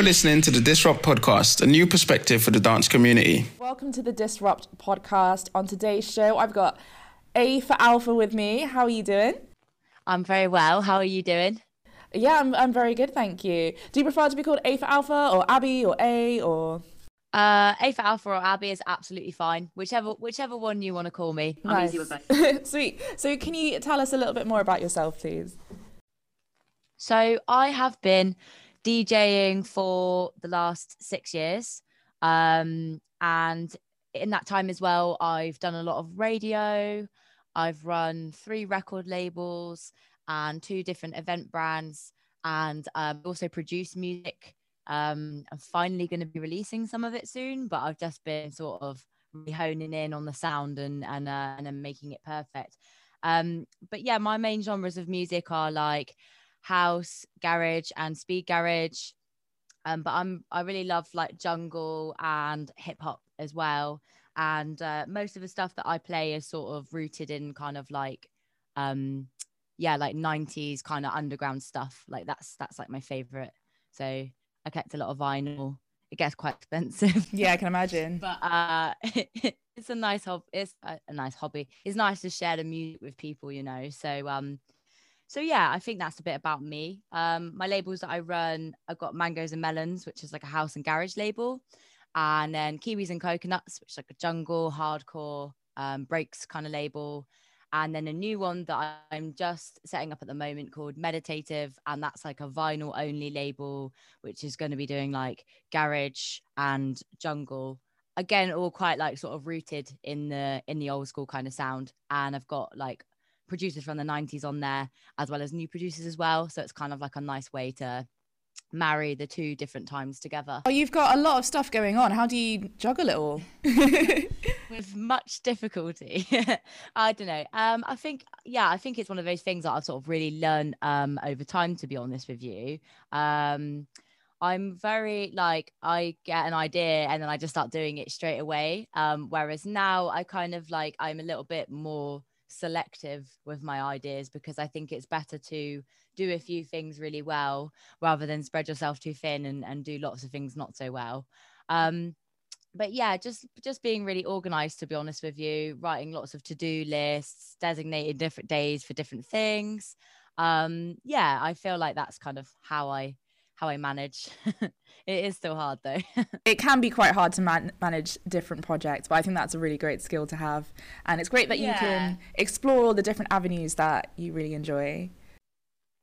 You're listening to the Disrupt Podcast, a new perspective for the dance community. Welcome to the Disrupt Podcast. On today's show, I've got A for Alpha with me. How are you doing? I'm very well. How are you doing? Yeah, I'm, I'm very good, thank you. Do you prefer to be called A for Alpha or Abby or A or? Uh, A for Alpha or Abby is absolutely fine. Whichever whichever one you want to call me. I'm Nice. easy with both. Sweet. So, can you tell us a little bit more about yourself, please? So I have been DJing for the last six years. Um, and in that time as well, I've done a lot of radio. I've run three record labels and two different event brands, and um, also produced music. Um, I'm finally going to be releasing some of it soon, but I've just been sort of honing in on the sound and and uh, and making it perfect. Um, but yeah, my main genres of music are like house, garage, and speed garage. Um, but I'm I really love like jungle and hip hop as well. And uh, most of the stuff that I play is sort of rooted in kind of like, um, yeah, like '90s kind of underground stuff. Like that's that's like my favorite. So I collect a lot of vinyl. It gets quite expensive. Yeah, I can imagine. but uh it's a nice hobby it's a, a nice hobby it's nice to share the music with people you know so um so yeah i think that's a bit about me. Um my labels that i run i've got mangoes and melons which is like a house and garage label and then kiwis and coconuts which is like a jungle hardcore um breaks kind of label and then a new one that i'm just setting up at the moment called meditative and that's like a vinyl only label which is going to be doing like garage and jungle. Again all quite like sort of rooted in the in the old school kind of sound and i've got like producers from the 90s on there as well as new producers as well. So it's kind of like a nice way to marry the two different times together. Oh, you've got a lot of stuff going on. How do you juggle it all? with much difficulty. I don't know. Um i think yeah i think it's one of those things that i've sort of really learned um over time to be honest with you. Um i'm very like i get an idea and then i just start doing it straight away. Um whereas now i kind of like i'm a little bit more selective with my ideas because i think it's better to do a few things really well rather than spread yourself too thin and, and do lots of things not so well. Um but yeah just just being really organized to be honest with you writing lots of to-do lists designating different days for different things. Um yeah i feel like that's kind of how i how i manage it is still hard though it can be quite hard to man- manage different projects, but I think that's a really great skill to have. And it's great that you Yeah. can explore all the different avenues that you really enjoy.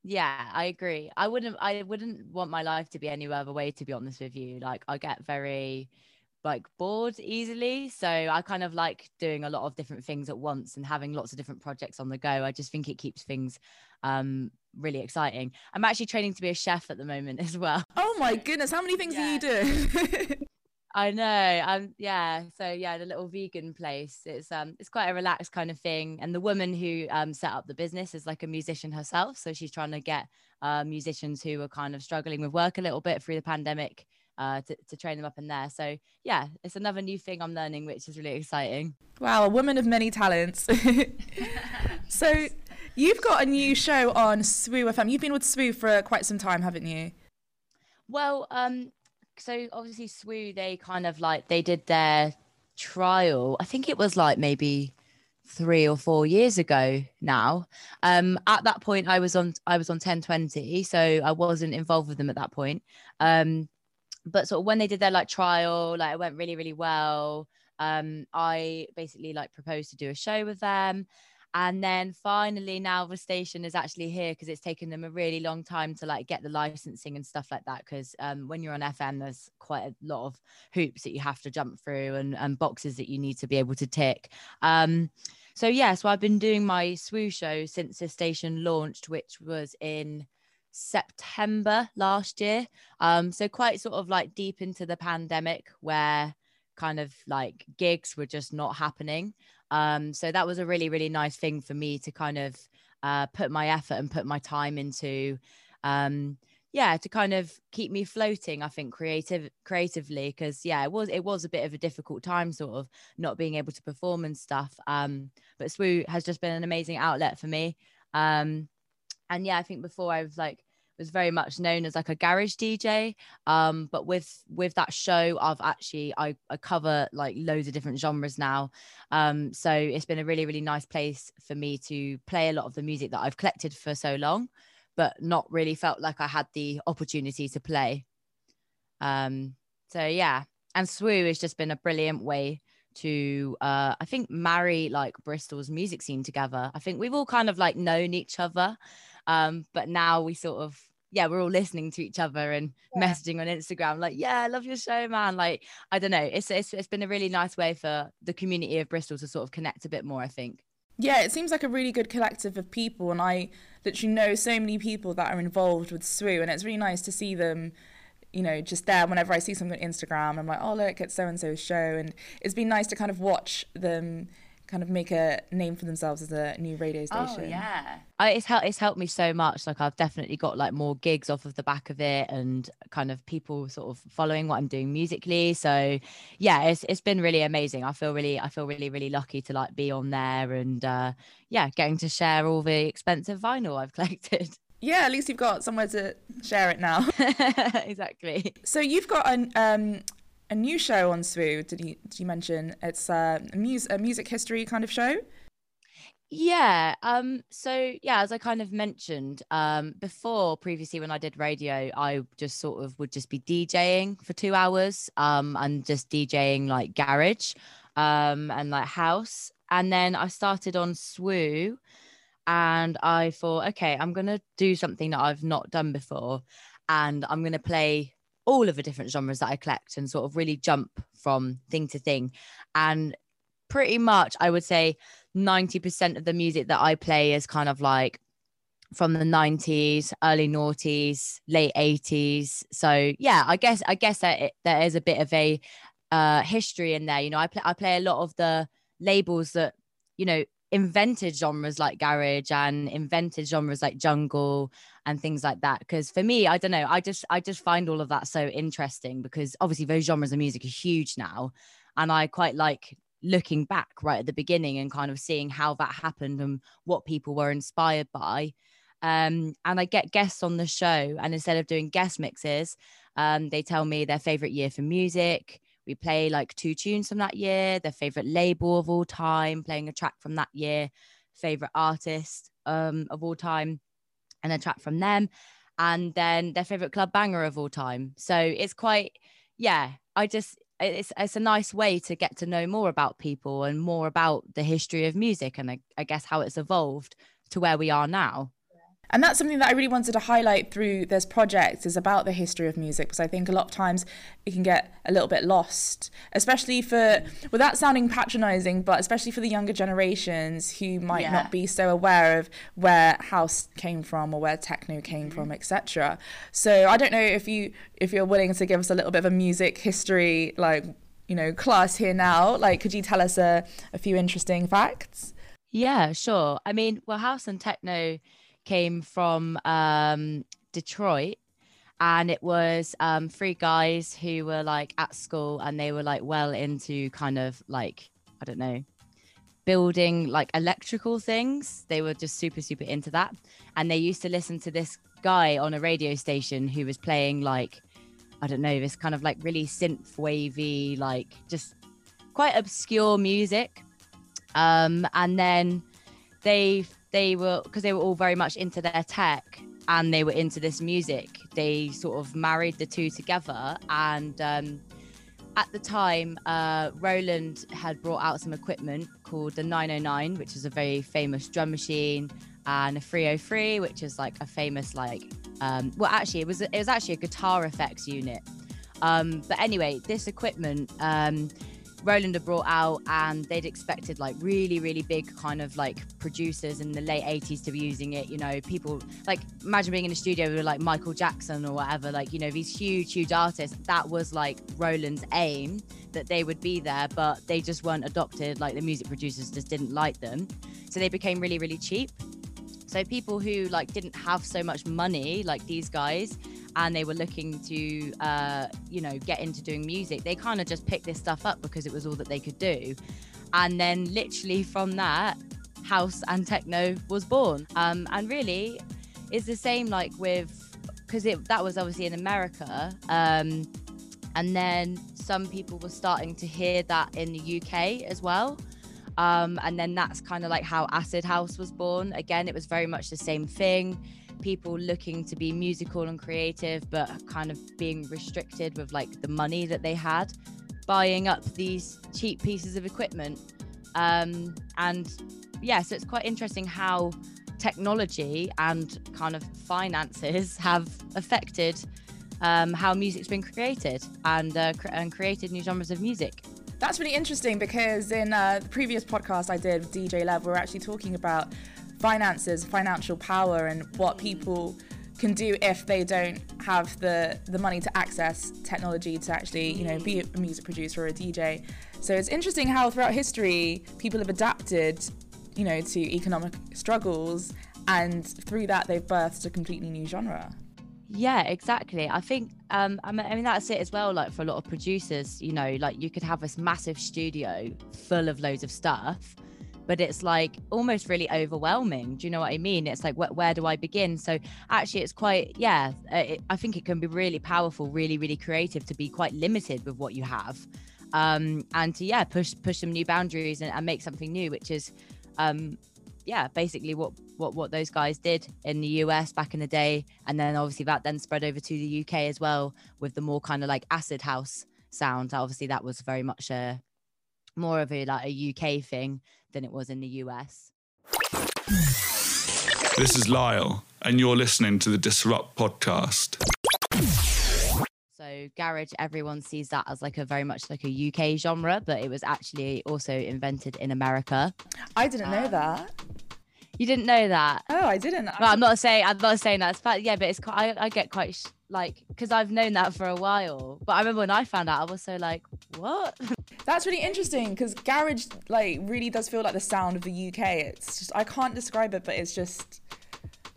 yeah i agree i wouldn't i wouldn't want my life to be any other way to be honest with you like i get very like bored easily so i kind of like doing a lot of different things at once and having lots of different projects on the go i just think it keeps things um really exciting i'm actually training to be a chef at the moment as well Oh my goodness, how many things are you doing? I know. Um yeah, so yeah, the little vegan place. It's um it's quite a relaxed kind of thing. And the woman who um set up the business is like a musician herself. So she's trying to get uh, musicians who are kind of struggling with work a little bit through the pandemic uh to, to train them up in there. So yeah, it's another new thing I'm learning, which is really exciting. wow, a woman of many talents. so you've got a new show on SWU FM. You've been with SWU for quite some time, haven't you? Well, um, so obviously SWU, they kind of like they did their trial. I think it was like maybe three or four years ago now. Um, at that point, I was on I was on ten twenty, so I wasn't involved with them at that point. Um, but sort of when they did their like trial, like it went really really well. Um, I basically like proposed to do a show with them. And then finally, now the station is actually here because it's taken them a really long time to like get the licensing and stuff like that. Because um, when you're on FM, there's quite a lot of hoops that you have to jump through and, and boxes that you need to be able to tick. Um, so yeah, so I've been doing my SWU show since the station launched, which was in September last year. Um, so quite sort of like deep into the pandemic where kind of like gigs were just not happening. Um, so that was a really, really nice thing for me to kind of uh, put my effort and put my time into. Um, yeah, to kind of keep me floating, I think creative creatively, because yeah, it was it was a bit of a difficult time, sort of not being able to perform and stuff. Um, but SWU has just been an amazing outlet for me. Um, and yeah, I think before I was like was very much known as like a garage DJ. Um, but with with that show, I've actually I, I cover like loads of different genres now. Um, so it's been a really really nice place for me to play a lot of the music that I've collected for so long, but not really felt like I had the opportunity to play. Um, so yeah, and SWU has just been a brilliant way to uh I think marry like Bristol's music scene together. I think we've all kind of like known each other um, but now we sort of yeah, we're all listening to each other and yeah. messaging on Instagram, like, yeah, I love your show, man. Like, I don't know. It's, it's it's been a really nice way for the community of Bristol to sort of connect a bit more, I think. Yeah, it seems like a really good collective of people, and I literally know so many people that are involved with SWU, and it's really nice to see them, you know, just there. Whenever I see something on Instagram, I'm like, oh look, it's so and so's show, and it's been nice to kind of watch them kind of make a name for themselves as a new radio oh, station. Oh yeah, I, it's helped. It's helped me so much. Like I've definitely got like more gigs off of the back of it, and kind of people sort of following what I'm doing musically. So yeah, it's it's been really amazing. I feel really, I feel really, really lucky to like be on there, and uh, yeah, getting to share all the expensive vinyl I've collected. Yeah, at least you've got somewhere to share it now. exactly. So you've got an um, a new show on SWU. Did you did you mention it's uh, a, a music history kind of show? Yeah. Um. So yeah, as I kind of mentioned, um, before previously when I did radio, I just sort of would just be DJing for two hours, um, and just DJing like garage, um, and like house, and then I started on SWU, and I thought, okay, I'm gonna do something that I've not done before, and I'm gonna play all of the different genres that I collect and sort of really jump from thing to thing. And pretty much, I would say 90% of the music that I play is kind of like from the 90s, early noughties, late 80s. So yeah, I guess I guess that there is a bit of a uh, history in there. You know, I play I play a lot of the labels that you know invented genres like garage and invented genres like jungle and things like that. Because for me i don't know i just i just find all of that so interesting because obviously those genres of music are huge now. And i quite like looking back right at the beginning and kind of seeing how that happened and what people were inspired by. Um, and i get guests on the show and instead of doing guest mixes um, they tell me their favorite year for music we play like two tunes from that year, their favorite label of all time, playing a track from that year, favorite artist um, of all time, and a track from them, and then their favorite club banger of all time. So it's quite, yeah, I just, it's, it's a nice way to get to know more about people and more about the history of music and I, I guess how it's evolved to where we are now. And that's something that I really wanted to highlight through this project is about the history of music because I think a lot of times it can get a little bit lost, especially for without sounding patronizing, but especially for the younger generations who might yeah. not be so aware of where house came from or where techno came mm-hmm. from, etc. So I don't know if you if you're willing to give us a little bit of a music history like you know class here now. Like, could you tell us a, a few interesting facts? Yeah, sure. I mean, well, house and techno came from um, Detroit and it was um, three guys who were like at school and they were like well into kind of like I don't know building like electrical things. They were just super super into that, and they used to listen to this guy on a radio station who was playing like I don't know this kind of like really synth wavy like just quite obscure music. Um, and then they they were because they were all very much into their tech and they were into this music. They sort of married the two together and um, at the time uh, roland had brought out some equipment called the 909 which is a very famous drum machine and a 303 which is like a famous like um, well actually it was it was actually a guitar effects unit. Um, but anyway this equipment um, Roland had brought out, and they'd expected like really, really big kind of like producers in the late 80s to be using it. You know, people like imagine being in a studio with like Michael Jackson or whatever, like, you know, these huge, huge artists. That was like Roland's aim that they would be there, but they just weren't adopted. Like the music producers just didn't like them. So they became really, really cheap. So people who like didn't have so much money, like these guys, and they were looking to, uh, you know, get into doing music, they kind of just picked this stuff up because it was all that they could do. And then literally from that, house and techno was born. Um, and really, it's the same like with because that was obviously in America. Um, and then some people were starting to hear that in the UK as well. Um, and then that's kind of like how Acid House was born. Again, it was very much the same thing. People looking to be musical and creative, but kind of being restricted with like the money that they had, buying up these cheap pieces of equipment. Um, and yeah, so it's quite interesting how technology and kind of finances have affected um, how music's been created and uh, cr- and created new genres of music. That's really interesting because in uh, the previous podcast I did with DJ Lev, we were actually talking about finances, financial power, and what people can do if they don't have the the money to access technology to actually you know be a music producer or a DJ. So it's interesting how throughout history people have adapted, you know, to economic struggles, and through that they've birthed a completely new genre. Yeah, exactly. I think um I mean that's it as well like for a lot of producers, you know, like you could have this massive studio full of loads of stuff, but it's like almost really overwhelming. Do you know what I mean? It's like wh- where do I begin? So actually it's quite yeah, uh, it, I think it can be really powerful, really really creative to be quite limited with what you have. Um and to yeah, push push some new boundaries and, and make something new, which is um yeah, basically what what what those guys did in the US back in the day, and then obviously that then spread over to the UK as well with the more kind of like acid house sound. Obviously, that was very much a more of a like a UK thing than it was in the US. This is Lyle, and you're listening to the Disrupt podcast. So garage, everyone sees that as like a very much like a UK genre, but it was actually also invented in America. I didn't know um, that. You didn't know that? Oh, I didn't. Well, I'm not saying I'm not saying that's but yeah, but it's quite, I, I get quite sh- like because I've known that for a while. But I remember when I found out, I was so like, what? That's really interesting because garage like really does feel like the sound of the UK. It's just I can't describe it, but it's just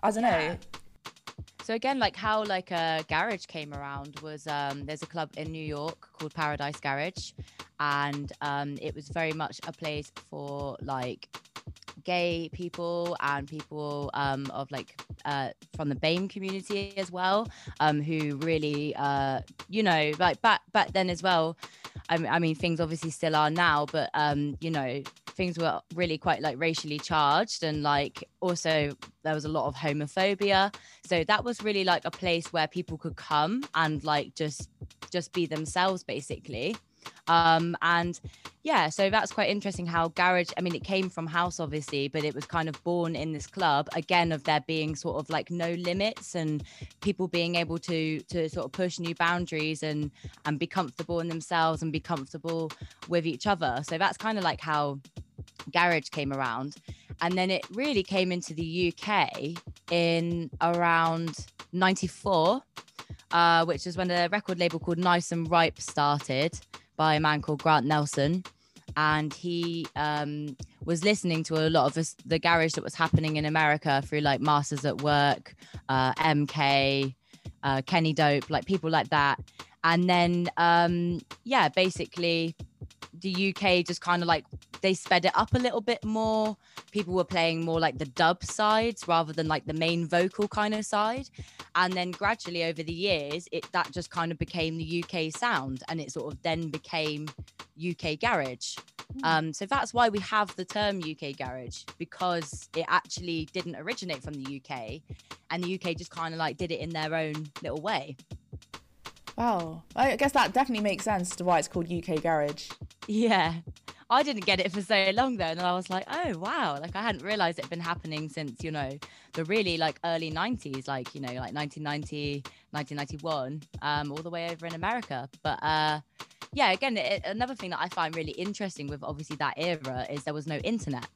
I don't know. So again, like how like a uh, garage came around was um, there's a club in New York called Paradise Garage, and um, it was very much a place for like gay people and people um, of like uh, from the BAME community as well, um, who really, uh, you know, like back back then as well. I mean, I mean, things obviously still are now, but um, you know, things were really quite like racially charged, and like also there was a lot of homophobia. So that was really like a place where people could come and like just just be themselves, basically. Um, and yeah, so that's quite interesting how garage, I mean, it came from house, obviously, but it was kind of born in this club again of there being sort of like no limits and people being able to to sort of push new boundaries and and be comfortable in themselves and be comfortable with each other. So that's kind of like how garage came around. And then it really came into the UK in around 94. Uh, which is when a record label called Nice and Ripe started by a man called Grant Nelson. And he um, was listening to a lot of this, the garage that was happening in America through like Masters at Work, uh, MK, uh, Kenny Dope, like people like that. And then, um, yeah, basically the UK just kind of like they sped it up a little bit more. People were playing more like the dub sides rather than like the main vocal kind of side. And then gradually over the years, it that just kind of became the UK sound and it sort of then became UK garage. Hmm. Um, so that's why we have the term UK garage because it actually didn't originate from the UK and the UK just kind of like did it in their own little way. Wow. I guess that definitely makes sense to why it's called UK Garage. Yeah. I didn't get it for so long though, and I was like, oh wow, like I hadn't realized it had been happening since you know the really like early 90s, like you know like 1990, 1991, um, all the way over in America. But uh, yeah, again, it, another thing that I find really interesting with obviously that era is there was no internet.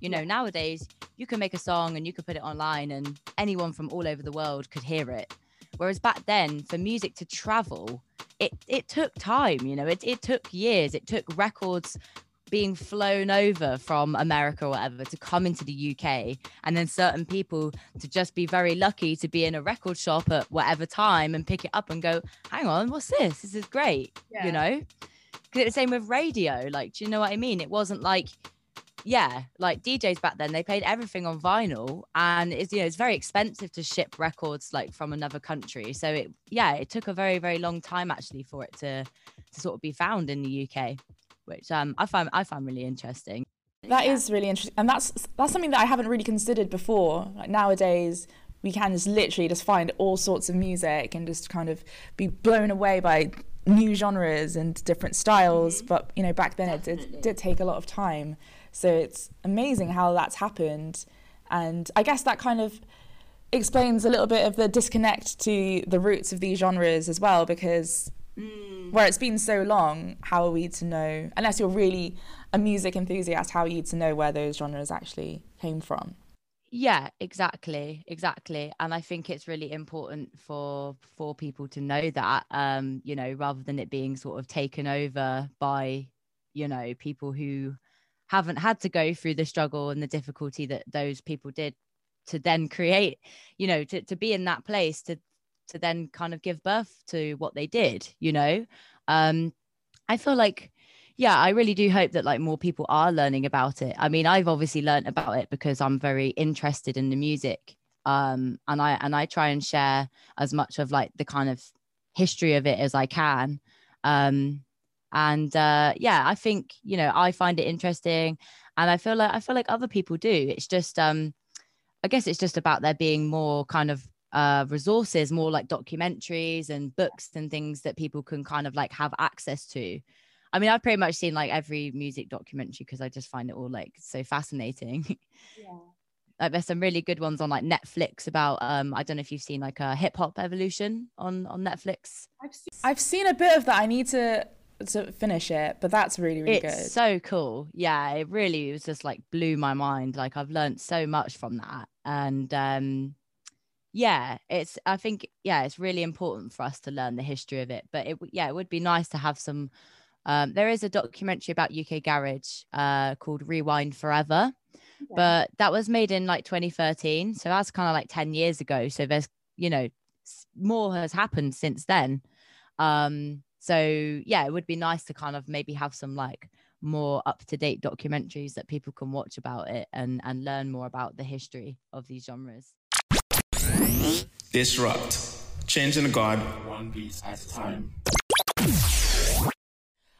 You know, nowadays you can make a song and you could put it online, and anyone from all over the world could hear it. Whereas back then, for music to travel, it it took time. You know, it it took years. It took records being flown over from America or whatever to come into the UK, and then certain people to just be very lucky to be in a record shop at whatever time and pick it up and go, "Hang on, what's this? This is great," yeah. you know. Because it's the same with radio. Like, do you know what I mean? It wasn't like yeah, like DJs back then, they played everything on vinyl, and it's you know it's very expensive to ship records like from another country. So it yeah, it took a very very long time actually for it to to sort of be found in the UK, which um I find I find really interesting. That yeah. is really interesting, and that's that's something that I haven't really considered before. Like nowadays, we can just literally just find all sorts of music and just kind of be blown away by new genres and different styles. Mm-hmm. But you know, back then Definitely. it did, did take a lot of time. So it's amazing how that's happened, and I guess that kind of explains a little bit of the disconnect to the roots of these genres as well, because mm. where it's been so long, how are we to know unless you're really a music enthusiast, how are you to know where those genres actually came from? Yeah, exactly, exactly. And I think it's really important for for people to know that, um, you know, rather than it being sort of taken over by, you know, people who haven't had to go through the struggle and the difficulty that those people did to then create, you know, to, to be in that place to to then kind of give birth to what they did, you know. Um, I feel like yeah, I really do hope that like more people are learning about it. I mean, I've obviously learned about it because I'm very interested in the music. Um, and I and I try and share as much of like the kind of history of it as I can. Um, and uh, yeah, I think you know I find it interesting, and I feel like I feel like other people do. It's just um, I guess it's just about there being more kind of uh, resources, more like documentaries and books and things that people can kind of like have access to. I mean, I've pretty much seen like every music documentary because I just find it all like so fascinating. Yeah. like there's some really good ones on like Netflix about um I don't know if you've seen like a hip hop evolution on on Netflix. I've seen, I've seen a bit of that. I need to to finish it, but that's really really it's good. So cool. Yeah, it really was just like blew my mind. Like I've learned so much from that. And um yeah, it's I think yeah, it's really important for us to learn the history of it. But it yeah, it would be nice to have some um, there is a documentary about UK garage uh, called Rewind 4Ever, but that was made in like 2013. So that's kind of like 10 years ago. So there's, you know, more has happened since then. Um, so yeah, it would be nice to kind of maybe have some like more up to date documentaries that people can watch about it and, and learn more about the history of these genres. Disrupt. Changing the guard one beat at a time.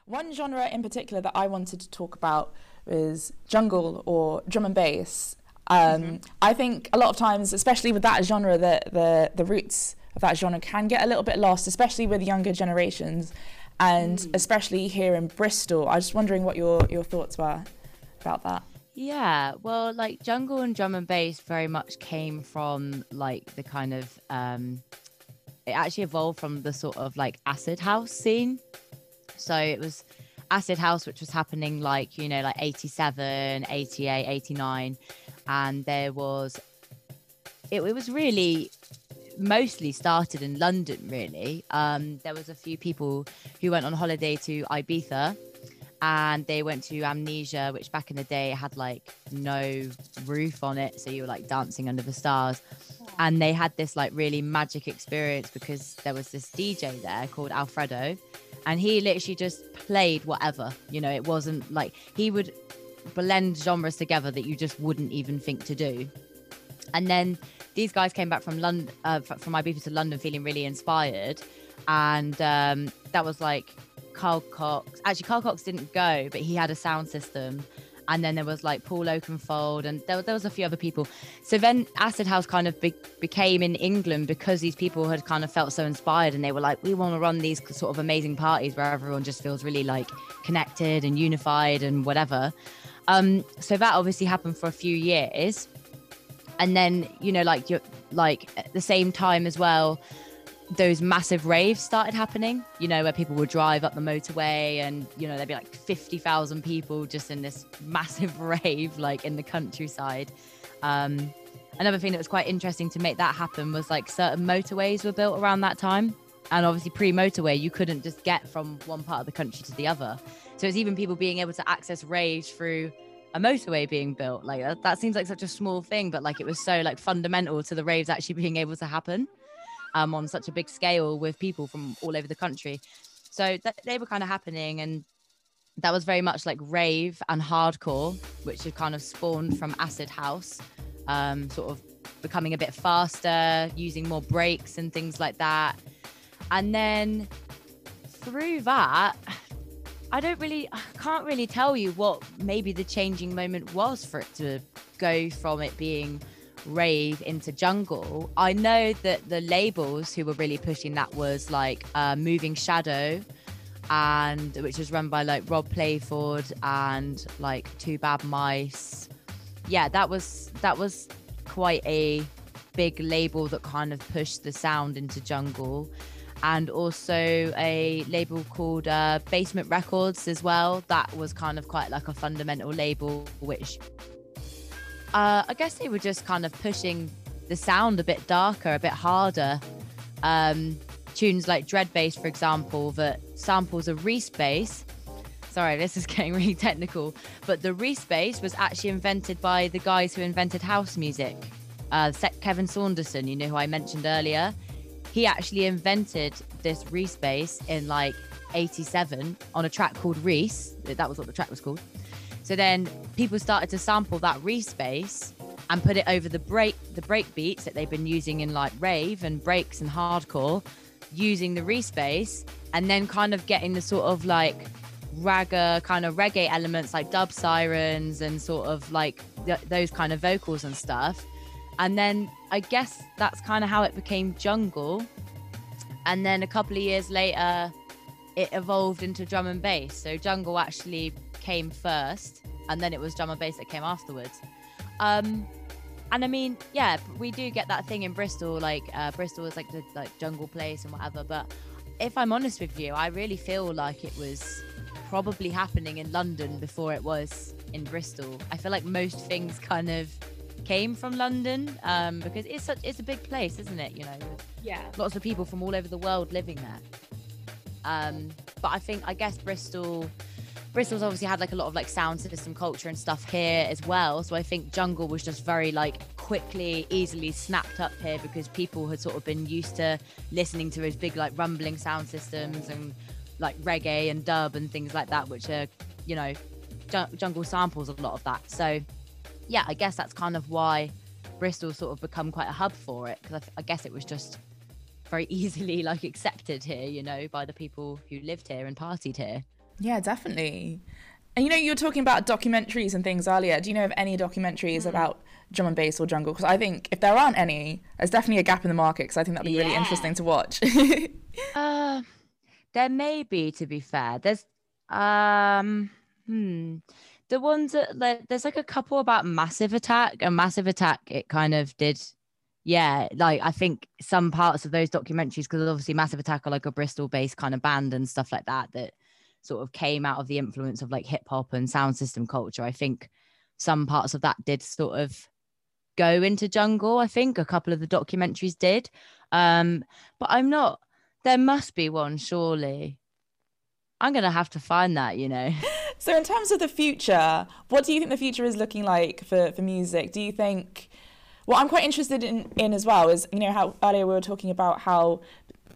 One genre in particular that I wanted to talk about is jungle or drum and bass. Um, mm-hmm. I think a lot of times, especially with that genre, the, the, the roots of that genre can get a little bit lost, especially with younger generations, and mm. especially here in Bristol. I was just wondering what your, your thoughts were about that. Yeah, well, like jungle and drum and bass very much came from like the kind of um, it actually evolved from the sort of like acid house scene. So it was acid house, which was happening like, you know, like 87, 88, 89. And there was, it, it was really mostly started in London, really. Um, there was a few people who went on holiday to Ibiza and they went to Amnesia, which back in the day had like no roof on it. So you were like dancing under the stars. And they had this like really magic experience because there was this DJ there called Alfredo and he literally just played whatever you know it wasn't like he would blend genres together that you just wouldn't even think to do and then these guys came back from london uh, from ibiza to london feeling really inspired and um, that was like carl cox actually carl cox didn't go but he had a sound system and then there was like Paul Oakenfold, and there, there was a few other people. So then Acid House kind of be- became in England because these people had kind of felt so inspired, and they were like, we want to run these sort of amazing parties where everyone just feels really like connected and unified and whatever. Um, so that obviously happened for a few years, and then you know, like you're like at the same time as well those massive raves started happening, you know, where people would drive up the motorway and, you know, there'd be like 50,000 people just in this massive rave, like in the countryside. Um, another thing that was quite interesting to make that happen was like certain motorways were built around that time. And obviously, pre motorway, you couldn't just get from one part of the country to the other. So it's even people being able to access raves through a motorway being built. Like that, that seems like such a small thing, but like it was so like fundamental to the raves actually being able to happen um, on such a big scale with people from all over the country. So th- they were kind of happening, and that was very much like rave and hardcore, which had kind of spawned from acid house, um, sort of becoming a bit faster, using more breaks and things like that. And then through that, I don't really, I can't really tell you what maybe the changing moment was for it to go from it being rave into jungle. I know that the labels who were really pushing that was like uh, Moving Shadow, and which was run by like Rob Playford and like Two Bad Mice. Yeah, that was that was quite a big label that kind of pushed the sound into jungle and also a label called uh, Basement Records as well. That was kind of quite like a fundamental label, which uh, I guess they were just kind of pushing the sound a bit darker, a bit harder. Um, tunes like Dred Bass, for example, that samples a Reese bass. Sorry, this is getting really technical, but the Reese bass was actually invented by the guys who invented house music. Uh, Kevin Saunderson, you know who I mentioned earlier he actually invented this bass in like 87 on a track called Reese. That was what the track was called. So then people started to sample that bass and put it over the break the break beats that they've been using in like rave and breaks and hardcore, using the bass and then kind of getting the sort of like ragga kind of reggae elements like dub sirens and sort of like th- those kind of vocals and stuff and then I guess that's kind of how it became jungle. And then a couple of years later, it evolved into drum and bass. So jungle actually came first, and then it was drum and bass that came afterwards. Um, and I mean, yeah, we do get that thing in Bristol. Like uh, Bristol is like the like jungle place and whatever. But if I'm honest with you, I really feel like it was probably happening in London before it was in Bristol. I feel like most things kind of came from London um, because it's such it's a big place, isn't it? You know, yeah, lots of people from all over the world living there. Um, but I think I guess Bristol. Bristol's obviously had like a lot of like sound system culture and stuff here as well. So I think jungle was just very like quickly, easily snapped up here because people had sort of been used to listening to those big like rumbling sound systems and like reggae and dub and things like that, which are, you know, jungle samples a lot of that. So yeah, I guess that's kind of why Bristol sort of become quite a hub for it because I, I, guess it was just very easily like accepted here, you know, by the people who lived here and partied here. Yeah, definitely. And you know, you were talking about documentaries and things earlier. Do you know of any documentaries mm. about drum and bass or jungle? Because I think if there aren't any, there's definitely a gap in the market. Because I think that'd be yeah. really interesting to watch. uh, there may be, to be fair. There's, um, hmm the ones that there's like a couple about massive attack and massive attack it kind of did yeah like i think some parts of those documentaries because obviously massive attack are like a bristol based kind of band and stuff like that that sort of came out of the influence of like hip hop and sound system culture. I think some parts of that did sort of go into jungle i think a couple of the documentaries did. Um but i'm not there must be one surely. I'm gonna have to find that you know So, in terms of the future, what do you think the future is looking like for, for music? Do you think, what I'm quite interested in, in as well is, you know, how earlier we were talking about how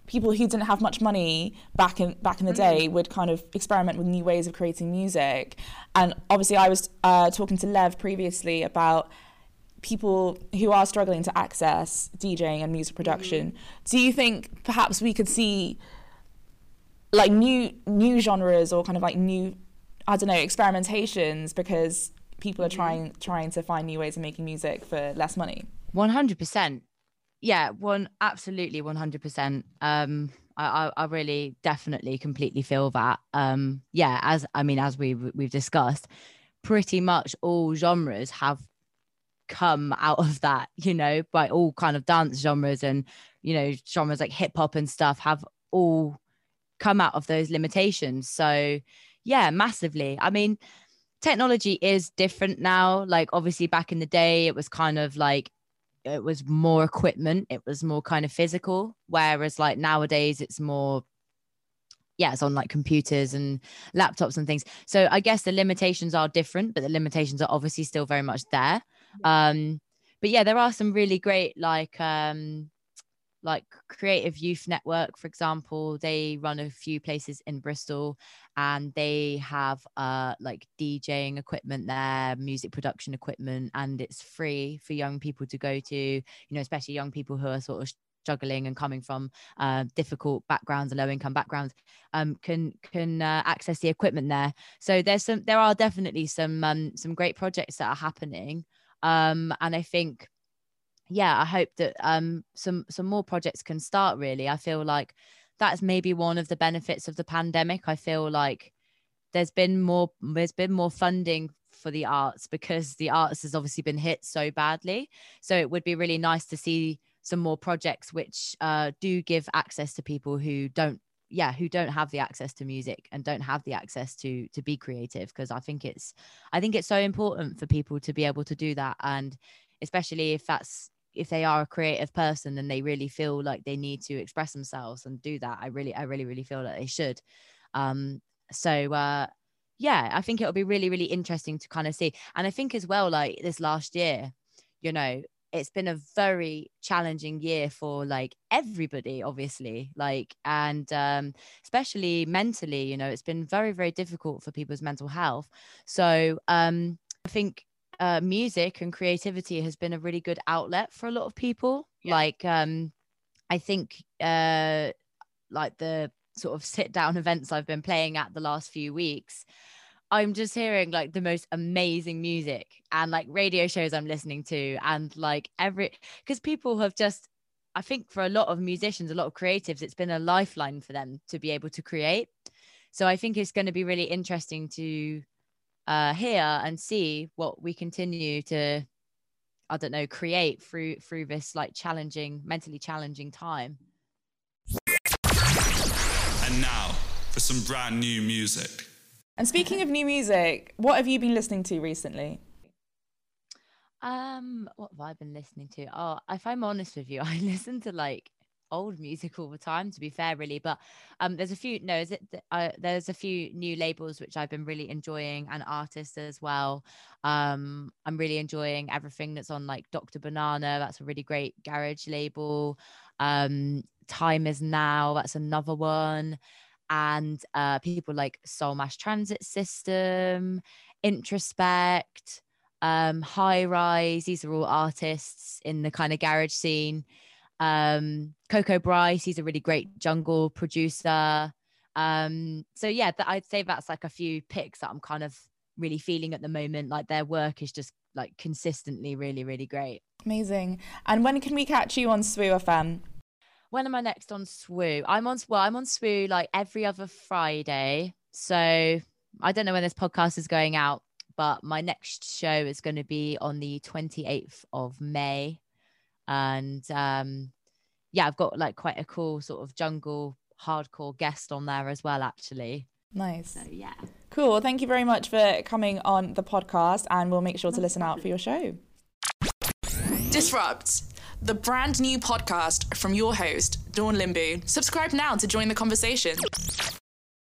people who didn't have much money back in back in the day mm-hmm. would kind of experiment with new ways of creating music and obviously i was uh, talking to lev previously about people who are struggling to access djing and music production mm-hmm. do you think perhaps we could see like new new genres or kind of like new I don't know experimentations because people are mm-hmm. trying trying to find new ways of making music for less money. One hundred percent. Yeah, one absolutely one hundred percent. Um, I, I really definitely completely feel that. Um, yeah, as I mean, as we we've discussed, pretty much all genres have come out of that. You know, by all kind of dance genres and you know genres like hip hop and stuff have all come out of those limitations. So yeah, massively. I mean, technology is different now. Like, obviously, back in the day, it was kind of like it was more equipment, it was more kind of physical. Whereas, like, nowadays, it's more yeah, it's on like computers and laptops and things. So I guess the limitations are different, but the limitations are obviously still very much there. Um, but yeah, there are some really great like um like creative youth network for example they run a few places in bristol and they have uh like djing equipment there music production equipment and it's free for young people to go to you know especially young people who are sort of struggling and coming from uh, difficult backgrounds and low income backgrounds um, can can uh, access the equipment there. So there's some there are definitely some um, some great projects that are happening um, and i think yeah, I hope that um, some some more projects can start. Really, I feel like that's maybe one of the benefits of the pandemic. I feel like there's been more there's been more funding for the arts because the arts has obviously been hit so badly. So it would be really nice to see some more projects which uh, do give access to people who don't yeah who don't have the access to music and don't have the access to to be creative because i think it's i think it's so important for people to be able to do that and especially if that's if they are a creative person and they really feel like they need to express themselves and do that i really i really really feel that they should. Um so uh yeah i think it'll be really really interesting to kind of see. And i think as well like this last year you know it's been a very challenging year for like everybody obviously like and um especially mentally you know it's been very very difficult for people's mental health. So um i think uh, music and creativity has been a really good outlet for a lot of people. Yeah. Like, um, I think, uh, like the sort of sit down events I've been playing at the last few weeks, I'm just hearing like the most amazing music and like radio shows I'm listening to, and like every because people have just I think for a lot of musicians, a lot of creatives, it's been a lifeline for them to be able to create. So I think it's going to be really interesting to uh, hear and see what we continue to i don't know create through through this like challenging mentally challenging time. And now for some brand new music. And speaking of new music what have you been listening to recently? Um what have i been listening to? Oh if i'm honest with you i listen to like old music all the time to be fair really but um there's a few no is it uh, there's a few new labels which i've been really enjoying and artists as well. Um i'm really enjoying everything that's on like dr banana that's a really great garage label. Um time is now that's another one. And uh people like soul mass transit system Introspekt um high rise these are all artists in the kind of garage scene um, Coco Bryce, he's a really great jungle producer. Um, so yeah, th- I'd say that's like a few picks that I'm kind of really feeling at the moment. Like their work is just like consistently really, really great. Amazing. And when can we catch you on SWU FM? When am I next on SWU? I'm on well, I'm on SWU like every other Friday. So I don't know when this podcast is going out, but my next show is going to be on the 28th of May and um, yeah, I've got like quite a cool sort of jungle hardcore guest on there as well, actually. Nice. So, yeah. Cool. Thank you very much for coming on the podcast, and we'll make sure to listen out for your show. Disrupt, the brand new podcast from your host, Dawn Limbu. Subscribe now to join the conversation.